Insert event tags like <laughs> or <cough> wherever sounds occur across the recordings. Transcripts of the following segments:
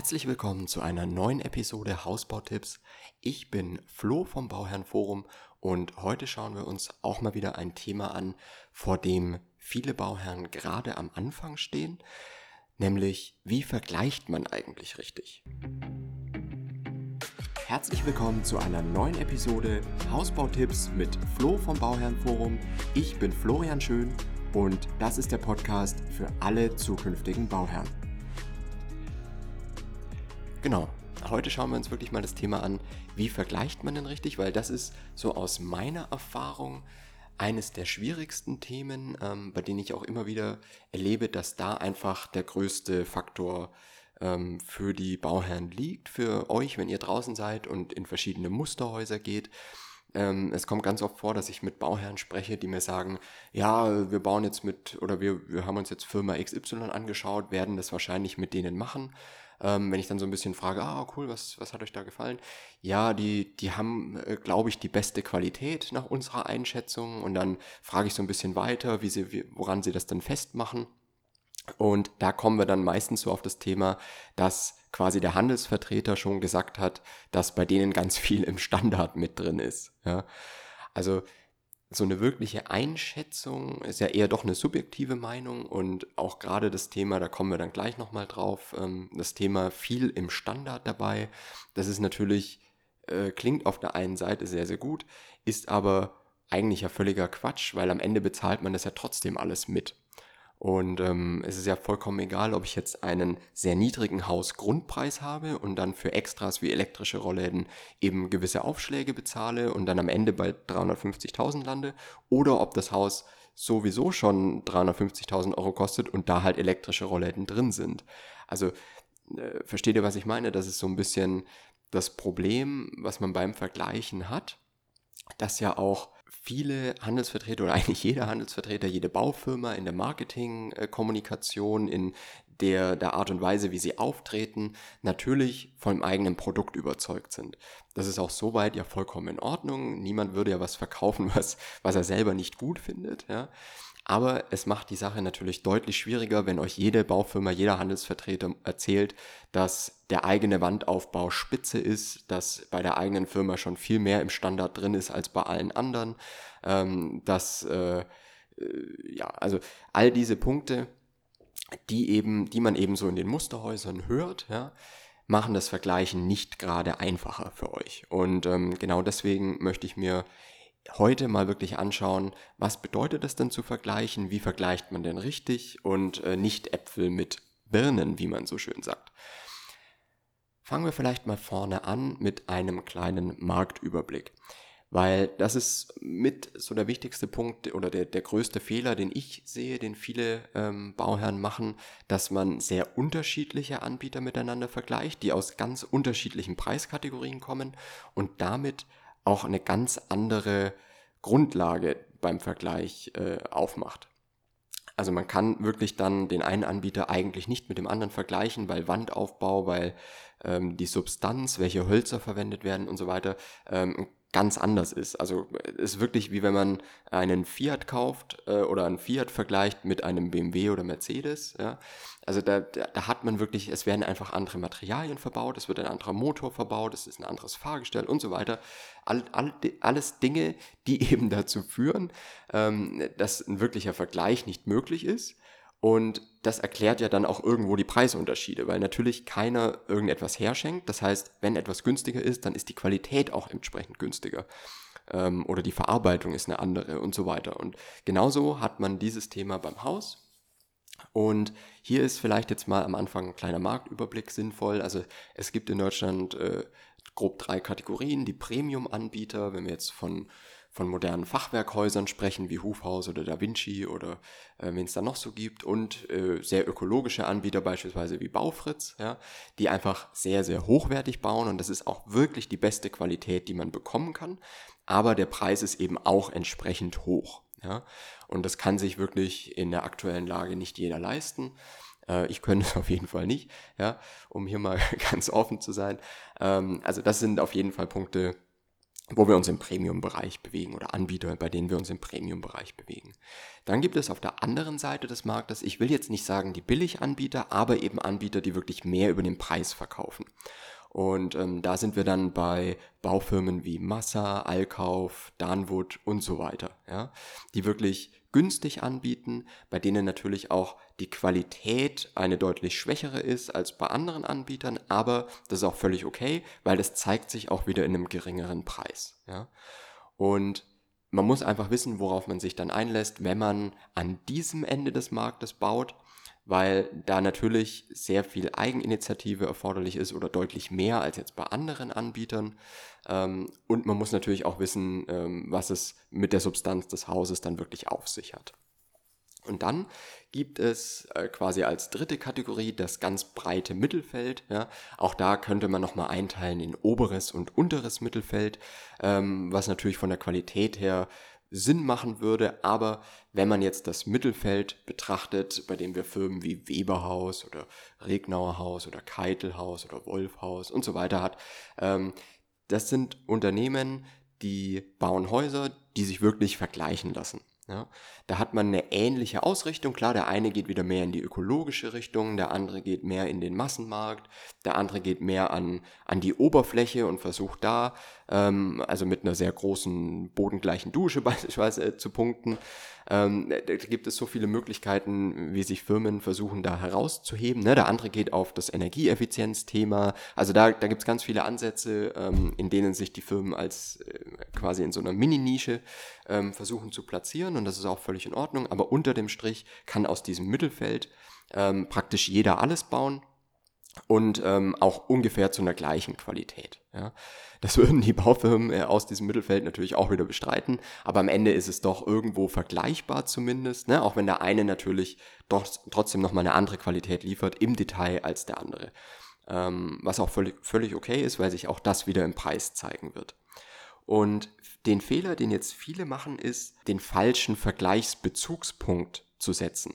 Herzlich willkommen zu einer neuen Episode Hausbautipps. Ich bin Flo vom Bauherrenforum und heute schauen wir uns auch mal wieder ein Thema an, vor dem viele Bauherren gerade am Anfang stehen, nämlich wie vergleicht man eigentlich richtig? Herzlich willkommen zu einer neuen Episode Hausbautipps mit Flo vom Bauherrenforum. Ich bin Florian Schön und das ist der Podcast für alle zukünftigen Bauherren. Genau, heute schauen wir uns wirklich mal das Thema an, wie vergleicht man denn richtig, weil das ist so aus meiner Erfahrung eines der schwierigsten Themen, ähm, bei denen ich auch immer wieder erlebe, dass da einfach der größte Faktor ähm, für die Bauherren liegt, für euch, wenn ihr draußen seid und in verschiedene Musterhäuser geht. Ähm, es kommt ganz oft vor, dass ich mit Bauherren spreche, die mir sagen, ja, wir bauen jetzt mit, oder wir, wir haben uns jetzt Firma XY angeschaut, werden das wahrscheinlich mit denen machen. Ähm, wenn ich dann so ein bisschen frage, ah, cool, was, was hat euch da gefallen? Ja, die, die haben, äh, glaube ich, die beste Qualität nach unserer Einschätzung. Und dann frage ich so ein bisschen weiter, wie sie, wie, woran sie das dann festmachen. Und da kommen wir dann meistens so auf das Thema, dass quasi der Handelsvertreter schon gesagt hat, dass bei denen ganz viel im Standard mit drin ist. Ja. Also so eine wirkliche Einschätzung ist ja eher doch eine subjektive Meinung und auch gerade das Thema, da kommen wir dann gleich nochmal drauf, ähm, das Thema viel im Standard dabei. Das ist natürlich, äh, klingt auf der einen Seite sehr, sehr gut, ist aber eigentlich ja völliger Quatsch, weil am Ende bezahlt man das ja trotzdem alles mit. Und ähm, es ist ja vollkommen egal, ob ich jetzt einen sehr niedrigen Hausgrundpreis habe und dann für Extras wie elektrische Rollläden eben gewisse Aufschläge bezahle und dann am Ende bei 350.000 lande oder ob das Haus sowieso schon 350.000 Euro kostet und da halt elektrische Rollläden drin sind. Also äh, versteht ihr, was ich meine? Das ist so ein bisschen das Problem, was man beim Vergleichen hat, dass ja auch viele Handelsvertreter oder <laughs> eigentlich jeder Handelsvertreter, jede Baufirma in der Marketingkommunikation, in der, der Art und Weise, wie sie auftreten, natürlich vom eigenen Produkt überzeugt sind. Das ist auch soweit ja vollkommen in Ordnung. Niemand würde ja was verkaufen, <laughs> was, was er selber nicht gut findet. Ja. Aber es macht die Sache natürlich deutlich schwieriger, wenn euch jede Baufirma, jeder Handelsvertreter erzählt, dass der eigene Wandaufbau spitze ist, dass bei der eigenen Firma schon viel mehr im Standard drin ist als bei allen anderen, ähm, dass, äh, äh, ja, also all diese Punkte, die eben, die man eben so in den Musterhäusern hört, ja, machen das Vergleichen nicht gerade einfacher für euch. Und ähm, genau deswegen möchte ich mir heute mal wirklich anschauen, was bedeutet das denn zu vergleichen, wie vergleicht man denn richtig und äh, nicht Äpfel mit Birnen, wie man so schön sagt. Fangen wir vielleicht mal vorne an mit einem kleinen Marktüberblick. Weil das ist mit so der wichtigste Punkt oder der, der größte Fehler, den ich sehe, den viele ähm, Bauherren machen, dass man sehr unterschiedliche Anbieter miteinander vergleicht, die aus ganz unterschiedlichen Preiskategorien kommen und damit auch eine ganz andere Grundlage beim Vergleich äh, aufmacht. Also man kann wirklich dann den einen Anbieter eigentlich nicht mit dem anderen vergleichen, weil Wandaufbau, weil ähm, die Substanz, welche Hölzer verwendet werden und so weiter, ähm, ganz anders ist. Also es ist wirklich wie wenn man einen Fiat kauft äh, oder einen Fiat vergleicht mit einem BMW oder Mercedes. Ja? Also da, da, da, hat man wirklich, es werden einfach andere Materialien verbaut, es wird ein anderer Motor verbaut, es ist ein anderes Fahrgestell und so weiter. All, all, alles Dinge, die <laughs> eben dazu führen, ähm, dass ein wirklicher Vergleich nicht möglich ist. Und das erklärt ja dann auch irgendwo die Preisunterschiede, weil natürlich keiner irgendetwas herschenkt. Das heißt, wenn etwas günstiger ist, dann ist die Qualität auch entsprechend günstiger. Ähm, oder die Verarbeitung ist eine andere und so weiter. Und genauso hat man dieses Thema beim Haus. Und hier ist vielleicht jetzt mal am Anfang ein kleiner Marktüberblick sinnvoll. Also es gibt in Deutschland äh, grob drei Kategorien. Die Premium-Anbieter, wenn wir jetzt von von modernen Fachwerkhäusern sprechen, wie Hufhaus oder Da Vinci oder äh, wen es da noch so gibt und äh, sehr ökologische Anbieter beispielsweise wie Baufritz, ja, die einfach sehr, sehr hochwertig bauen und das ist auch wirklich die beste Qualität, die man bekommen kann, aber der Preis ist eben auch entsprechend hoch. Ja, und das kann sich wirklich in der aktuellen Lage nicht jeder leisten. Äh, ich könnte es <laughs> auf jeden Fall nicht, ja, um hier mal <laughs> ganz offen zu sein. Ähm, also das sind auf jeden Fall Punkte, wo wir uns im Premium-Bereich bewegen oder Anbieter, bei denen wir uns im Premium-Bereich bewegen. Dann gibt es auf der anderen Seite des Marktes, ich will jetzt nicht sagen die Billiganbieter, aber eben Anbieter, die wirklich mehr über den Preis verkaufen. Und ähm, da sind wir dann bei Baufirmen wie Massa, Allkauf, Danwood und so weiter, ja, die wirklich günstig anbieten, bei denen natürlich auch die Qualität eine deutlich schwächere ist als bei anderen Anbietern, aber das ist auch völlig okay, weil das zeigt sich auch wieder in einem geringeren Preis. Ja. Und man muss einfach wissen, worauf man sich dann einlässt, wenn man an diesem Ende des Marktes baut weil da natürlich sehr viel Eigeninitiative erforderlich ist oder deutlich mehr als jetzt bei anderen Anbietern. Ähm, und man muss natürlich auch wissen, ähm, was es mit der Substanz des Hauses dann wirklich auf sich hat. Und dann gibt es äh, quasi als dritte Kategorie das ganz breite Mittelfeld. Ja. Auch da könnte man nochmal einteilen in oberes und unteres Mittelfeld, ähm, was natürlich von der Qualität her Sinn machen würde, aber wenn man jetzt das Mittelfeld betrachtet, bei dem wir Firmen wie Weberhaus oder Regnauer Haus oder Keitelhaus oder Wolfhaus und so weiter hat, ähm, das sind Unternehmen, die bauen Häuser, die sich wirklich vergleichen lassen. Ja, da hat man eine ähnliche Ausrichtung. Klar, der eine geht wieder mehr in die ökologische Richtung, der andere geht mehr in den Massenmarkt, der andere geht mehr an, an die Oberfläche und versucht da, ähm, also mit einer sehr großen bodengleichen Dusche <laughs> beispielsweise äh, zu punkten. Ähm, da gibt es so viele Möglichkeiten, wie sich Firmen versuchen, da herauszuheben. Ne? Der andere geht auf das Energieeffizienzthema. Also da, da gibt es ganz viele Ansätze, ähm, in denen sich die Firmen als äh, quasi in so einer Mini-Nische ähm, versuchen zu platzieren und das ist auch völlig in Ordnung. Aber unter dem Strich kann aus diesem Mittelfeld ähm, praktisch jeder alles bauen und ähm, auch ungefähr zu einer gleichen Qualität. Ja. Das <laughs> würden die Baufirmen äh, aus diesem Mittelfeld natürlich auch wieder bestreiten, aber am Ende ist es doch irgendwo vergleichbar zumindest, ne? auch wenn der eine natürlich doch trotzdem nochmal eine andere Qualität liefert im Detail als der andere. Ähm, was auch völlig, völlig okay ist, weil sich auch das wieder im Preis zeigen wird. Und den Fehler, den jetzt viele machen, ist, den falschen Vergleichsbezugspunkt zu setzen.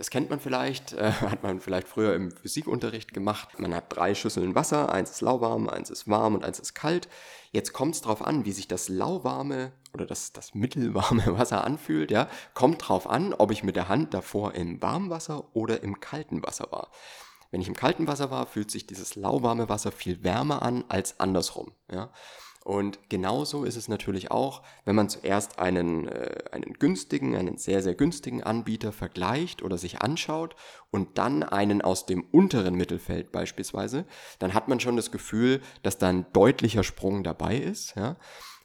Das kennt man vielleicht, äh, <laughs> hat man vielleicht früher im Physikunterricht gemacht. Man hat drei Schüsseln Wasser, eins ist lauwarm, eins ist warm und eins ist kalt. Jetzt kommt es darauf an, wie sich das lauwarme oder das, das mittelwarme <laughs> Wasser anfühlt. Ja? Kommt drauf an, ob ich mit der Hand davor im warmen Wasser oder im kalten Wasser war. Wenn ich im kalten Wasser war, fühlt sich dieses lauwarme Wasser viel wärmer an als andersrum. Ja? Und genauso ist es natürlich auch, wenn man zuerst einen, äh, einen günstigen, einen sehr, sehr günstigen Anbieter vergleicht oder sich anschaut und dann einen aus dem unteren Mittelfeld beispielsweise, dann hat man schon das Gefühl, dass da ein deutlicher Sprung dabei ist. Ja?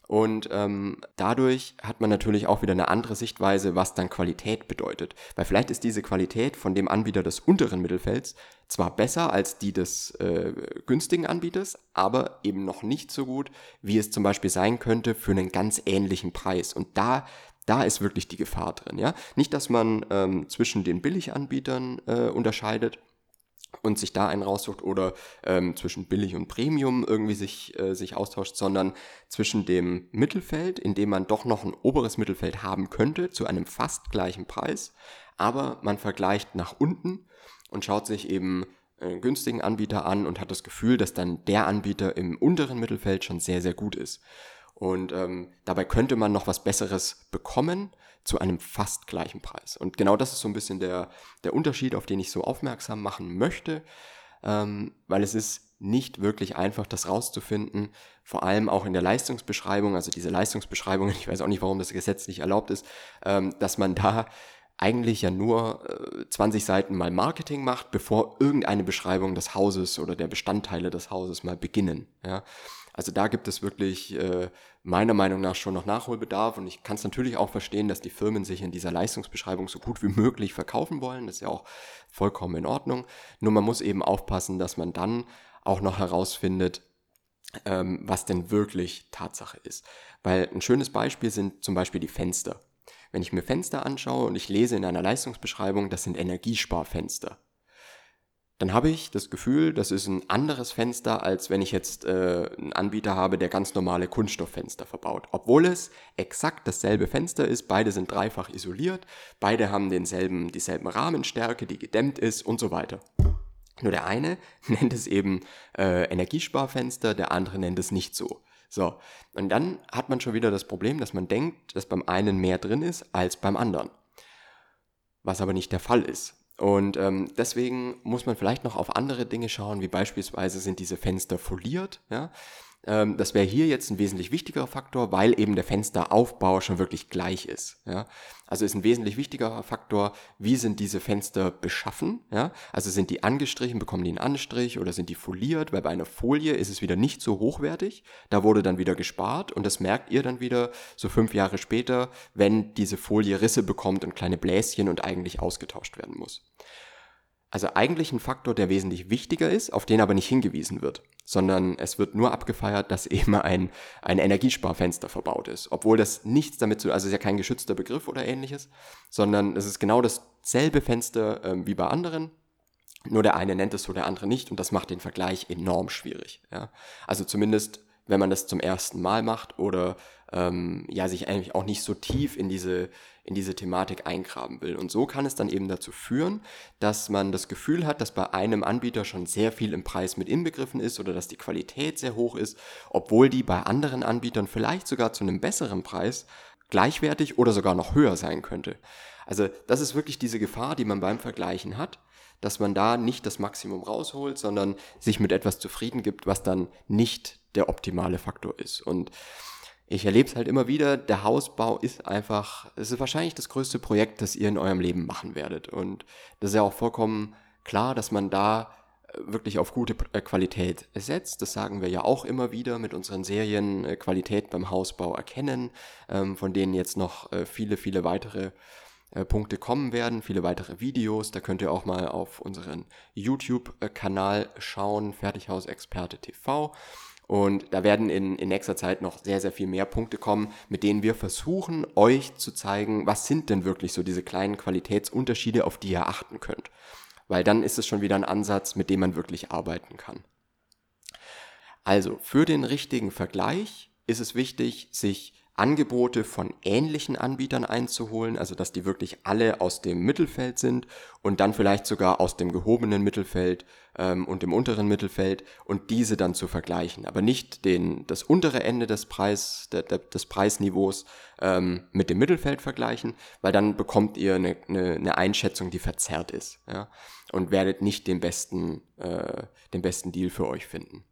Und ähm, dadurch hat man natürlich auch wieder eine andere Sichtweise, was dann Qualität bedeutet. Weil vielleicht ist diese Qualität von dem Anbieter des unteren Mittelfelds zwar besser als die des äh, günstigen Anbieters, aber eben noch nicht so gut, wie es zum Beispiel sein könnte für einen ganz ähnlichen Preis. Und da da ist wirklich die Gefahr drin, ja. Nicht, dass man ähm, zwischen den Billiganbietern äh, unterscheidet, und sich da einen raussucht oder ähm, zwischen billig und Premium irgendwie sich, äh, sich austauscht, sondern zwischen dem Mittelfeld, in dem man doch noch ein oberes Mittelfeld haben könnte, zu einem fast gleichen Preis, aber man vergleicht nach unten und schaut sich eben einen günstigen Anbieter an und hat das Gefühl, dass dann der Anbieter im unteren Mittelfeld schon sehr, sehr gut ist. Und ähm, dabei könnte man noch was Besseres bekommen, zu einem fast gleichen Preis. Und genau das ist so ein bisschen der, der Unterschied, auf den ich so aufmerksam machen möchte, ähm, weil es ist nicht wirklich einfach, das rauszufinden, vor allem auch in der Leistungsbeschreibung, also diese Leistungsbeschreibungen, <laughs> ich weiß auch nicht, warum das gesetzlich erlaubt ist, ähm, dass man da eigentlich ja nur äh, 20 Seiten mal Marketing macht, bevor irgendeine Beschreibung des Hauses oder der Bestandteile des Hauses mal beginnen. Ja? Also da gibt es wirklich äh, meiner Meinung nach schon noch Nachholbedarf und ich kann es natürlich auch verstehen, dass die Firmen sich in dieser Leistungsbeschreibung so gut wie möglich verkaufen wollen. Das ist ja auch vollkommen in Ordnung. Nur man muss eben aufpassen, dass man dann auch noch herausfindet, ähm, was denn wirklich Tatsache ist. Weil ein schönes Beispiel sind zum Beispiel die Fenster. Wenn ich mir Fenster anschaue und ich lese in einer Leistungsbeschreibung, das sind Energiesparfenster dann habe ich das Gefühl, das ist ein anderes Fenster, als wenn ich jetzt äh, einen Anbieter habe, der ganz normale Kunststofffenster verbaut. Obwohl es exakt dasselbe Fenster ist, beide sind dreifach isoliert, beide haben denselben, dieselben Rahmenstärke, die gedämmt ist und so weiter. Nur der eine <laughs> nennt es eben äh, Energiesparfenster, der andere nennt es nicht so. So, und dann hat man schon wieder das Problem, dass man denkt, dass beim einen mehr drin ist als beim anderen. Was aber nicht der Fall ist. Und ähm, deswegen muss man vielleicht noch auf andere Dinge schauen, wie beispielsweise sind diese Fenster foliert. Ja? Ähm, das wäre hier jetzt ein wesentlich wichtigerer Faktor, weil eben der Fensteraufbau schon wirklich gleich ist. Ja? Also ist ein wesentlich wichtigerer Faktor, wie sind diese Fenster beschaffen? Ja? Also sind die angestrichen, bekommen die einen Anstrich oder sind die foliert? Weil bei einer Folie ist es wieder nicht so hochwertig. Da wurde dann wieder gespart und das merkt ihr dann wieder so fünf Jahre später, wenn diese Folie Risse bekommt und kleine Bläschen und eigentlich ausgetauscht werden muss. Also eigentlich ein Faktor, der wesentlich wichtiger ist, auf den aber nicht hingewiesen wird, sondern es wird nur abgefeiert, dass eben ein, ein Energiesparfenster verbaut ist. Obwohl das nichts damit zu, also es ist ja kein geschützter Begriff oder ähnliches, sondern es ist genau dasselbe Fenster ähm, wie bei anderen. Nur der eine nennt es so, der andere nicht und das macht den Vergleich enorm schwierig. Ja? Also zumindest, wenn man das zum ersten Mal macht oder ähm, ja sich eigentlich auch nicht so tief in diese in diese Thematik eingraben will. Und so kann es dann eben dazu führen, dass man das Gefühl hat, dass bei einem Anbieter schon sehr viel im Preis mit inbegriffen ist oder dass die Qualität sehr hoch ist, obwohl die bei anderen Anbietern vielleicht sogar zu einem besseren Preis gleichwertig oder sogar noch höher sein könnte. Also das ist wirklich diese Gefahr, die man beim Vergleichen hat, dass man da nicht das Maximum rausholt, sondern sich mit etwas zufrieden gibt, was dann nicht der optimale Faktor ist. Und ich erlebe es halt immer wieder, der Hausbau ist einfach, es ist wahrscheinlich das größte Projekt, das ihr in eurem Leben machen werdet. Und das ist ja auch vollkommen klar, dass man da äh, wirklich auf gute äh, Qualität setzt. Das sagen wir ja auch immer wieder mit unseren Serien äh, Qualität beim Hausbau erkennen, ähm, von denen jetzt noch viele, viele weitere Punkte kommen werden, viele weitere Videos. Da könnt ihr auch mal auf unseren YouTube-Kanal schauen, Fertighausexperte TV. Und da werden in, in nächster Zeit noch sehr, sehr viel mehr Punkte kommen, mit denen wir versuchen, euch zu zeigen, was sind denn wirklich so diese kleinen Qualitätsunterschiede, auf die ihr achten könnt. Weil dann ist es schon wieder ein Ansatz, mit dem man wirklich arbeiten kann. Also, für den richtigen Vergleich ist es wichtig, sich Angebote von ähnlichen Anbietern einzuholen, also dass die wirklich alle aus dem Mittelfeld sind und dann vielleicht sogar aus dem gehobenen Mittelfeld ähm, und dem unteren Mittelfeld und diese dann zu vergleichen, aber nicht den, das untere Ende des, Preis, de, de, des Preisniveaus ähm, mit dem Mittelfeld vergleichen, weil dann bekommt ihr eine, eine, eine Einschätzung, die verzerrt ist ja, und werdet nicht den besten, äh, den besten Deal für euch finden.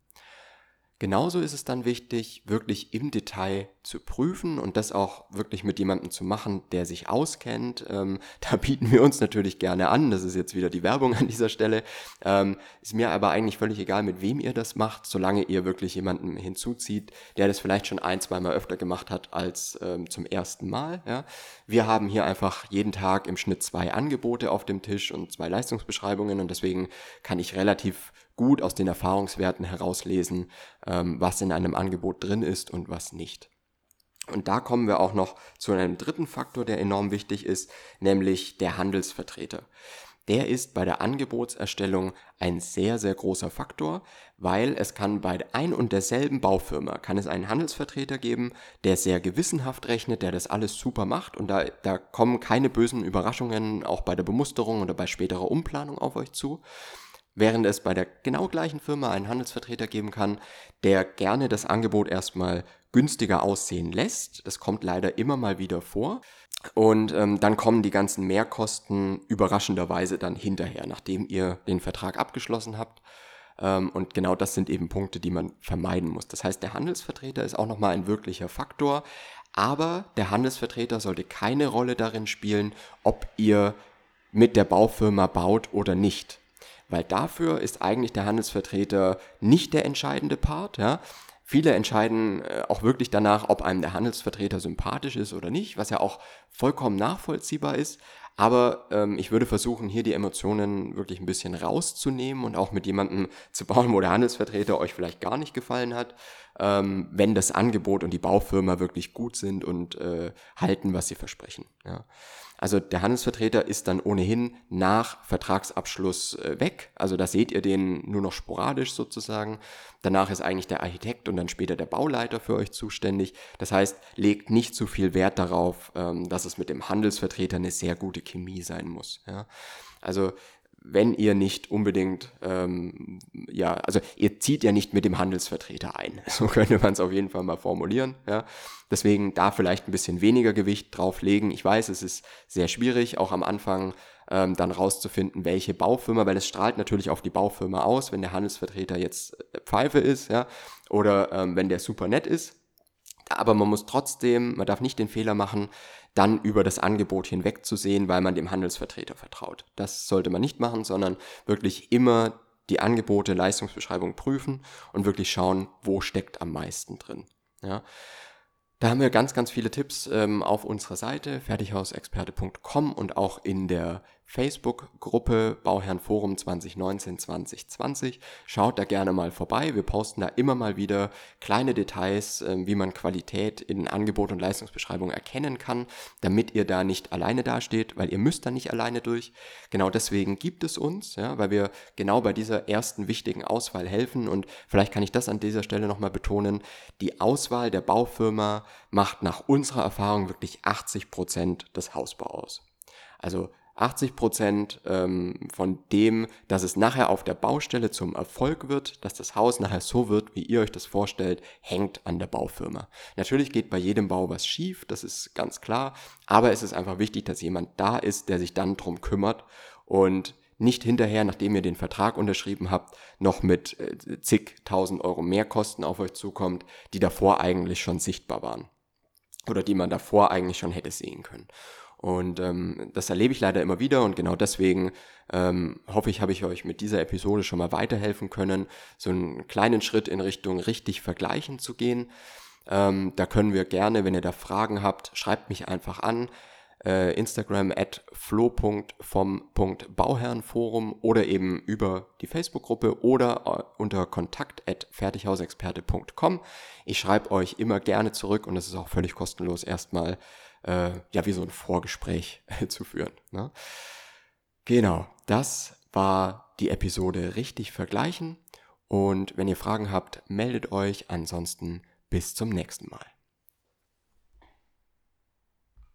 Genauso ist es dann wichtig, wirklich im Detail zu prüfen und das auch wirklich mit jemandem zu machen, der sich auskennt. Ähm, <laughs> da bieten wir uns natürlich gerne an. Das ist jetzt wieder die Werbung an dieser Stelle. Ähm, ist mir aber eigentlich völlig egal, mit wem ihr das macht, solange ihr wirklich jemanden hinzuzieht, der das vielleicht schon ein, zweimal öfter gemacht hat als ähm, zum ersten Mal. Ja. Wir haben hier einfach jeden Tag im Schnitt zwei Angebote auf dem Tisch und zwei Leistungsbeschreibungen und deswegen kann ich relativ gut aus den Erfahrungswerten herauslesen, ähm, was in einem Angebot drin ist und was nicht. Und da kommen wir auch noch zu einem dritten Faktor, der enorm wichtig ist, nämlich der Handelsvertreter. Der ist bei der Angebotserstellung ein sehr, sehr großer Faktor, weil es kann bei ein und derselben Baufirma, kann es einen Handelsvertreter geben, der sehr gewissenhaft rechnet, der das alles super macht und da, da kommen keine bösen Überraschungen auch bei der Bemusterung oder bei späterer Umplanung auf euch zu. Während es bei der genau gleichen Firma einen Handelsvertreter geben kann, der gerne das Angebot erstmal günstiger aussehen lässt. Das kommt leider immer mal wieder vor. Und ähm, dann kommen die ganzen Mehrkosten überraschenderweise dann hinterher, nachdem ihr den Vertrag abgeschlossen habt. Ähm, und genau das sind eben Punkte, die man vermeiden muss. Das heißt, der Handelsvertreter ist auch nochmal ein wirklicher Faktor. Aber der Handelsvertreter sollte keine Rolle darin spielen, ob ihr mit der Baufirma baut oder nicht weil dafür ist eigentlich der Handelsvertreter nicht der entscheidende Part. Ja? Viele entscheiden äh, auch wirklich danach, ob einem der Handelsvertreter sympathisch ist oder nicht, was ja auch vollkommen nachvollziehbar ist. Aber ähm, ich würde versuchen, hier die Emotionen wirklich ein bisschen rauszunehmen und auch mit jemandem <laughs> zu bauen, wo der Handelsvertreter euch vielleicht gar nicht gefallen hat, ähm, wenn das Angebot und die Baufirma wirklich gut sind und äh, halten, was sie versprechen. Ja. Also der Handelsvertreter ist dann ohnehin nach Vertragsabschluss äh, weg. Also da seht ihr den nur noch sporadisch sozusagen. Danach ist eigentlich der Architekt und dann später der Bauleiter für euch zuständig. Das heißt, legt nicht zu viel Wert darauf, ähm, dass es mit dem Handelsvertreter eine sehr gute Chemie sein muss. Also wenn ihr nicht unbedingt, ähm, ja, also ihr zieht ja nicht mit dem Handelsvertreter ein. <laughs> So könnte man es auf jeden Fall mal formulieren. Ja. Deswegen da vielleicht ein bisschen weniger Gewicht drauf legen. Ich weiß, es ist sehr schwierig, auch am Anfang ähm, dann rauszufinden, welche Baufirma, weil es strahlt natürlich auf die Baufirma aus, wenn der Handelsvertreter jetzt äh, Pfeife ist, ja, oder ähm, wenn der super nett ist. Aber man muss trotzdem, man darf nicht den Fehler machen, dann über das Angebot hinwegzusehen, weil man dem Handelsvertreter vertraut. Das sollte man nicht machen, sondern wirklich immer die Angebote, Leistungsbeschreibung prüfen und wirklich schauen, wo steckt am meisten drin. Ja. Da haben wir ganz, ganz viele Tipps ähm, auf unserer Seite fertighausexperte.com und auch in der Facebook-Gruppe Bauherrenforum 2019-2020. Schaut da gerne mal vorbei. Wir posten da immer mal wieder kleine Details, äh, wie man Qualität in Angebot und Leistungsbeschreibung erkennen kann, damit ihr da nicht alleine dasteht, weil ihr müsst da nicht alleine durch. Genau deswegen gibt es uns, ja, weil wir genau bei dieser ersten wichtigen Auswahl helfen und vielleicht kann ich das an dieser Stelle nochmal betonen. Die Auswahl der Baufirma macht nach unserer Erfahrung wirklich 80 Prozent des Hausbau aus. Also 80 Prozent ähm, von dem, dass es nachher auf der Baustelle zum Erfolg wird, dass das Haus nachher so wird, wie ihr euch das vorstellt, hängt an der Baufirma. Natürlich geht bei jedem Bau was schief, das ist ganz klar, aber es ist einfach wichtig, dass jemand da ist, der sich dann drum kümmert und nicht hinterher, nachdem ihr den Vertrag unterschrieben habt, noch mit äh, zigtausend Euro Mehrkosten auf euch zukommt, die davor eigentlich schon sichtbar waren oder die man davor eigentlich schon hätte sehen können. Und ähm, das erlebe ich leider immer wieder und genau deswegen ähm, hoffe ich, habe ich euch mit dieser Episode schon mal weiterhelfen können, so einen kleinen Schritt in Richtung richtig vergleichen zu gehen. Ähm, da können wir gerne, wenn ihr da Fragen habt, schreibt mich einfach an. Äh, Instagram at flo.vom.bauherrenforum oder eben über die Facebook-Gruppe oder äh, unter kontakt at fertighausexperte.com. Ich schreibe euch immer gerne zurück und es ist auch völlig kostenlos erstmal äh, ja, wie so ein Vorgespräch <laughs> zu führen. Ne? Genau, das war die Episode richtig vergleichen. Und wenn ihr Fragen habt, meldet euch. Ansonsten bis zum nächsten Mal.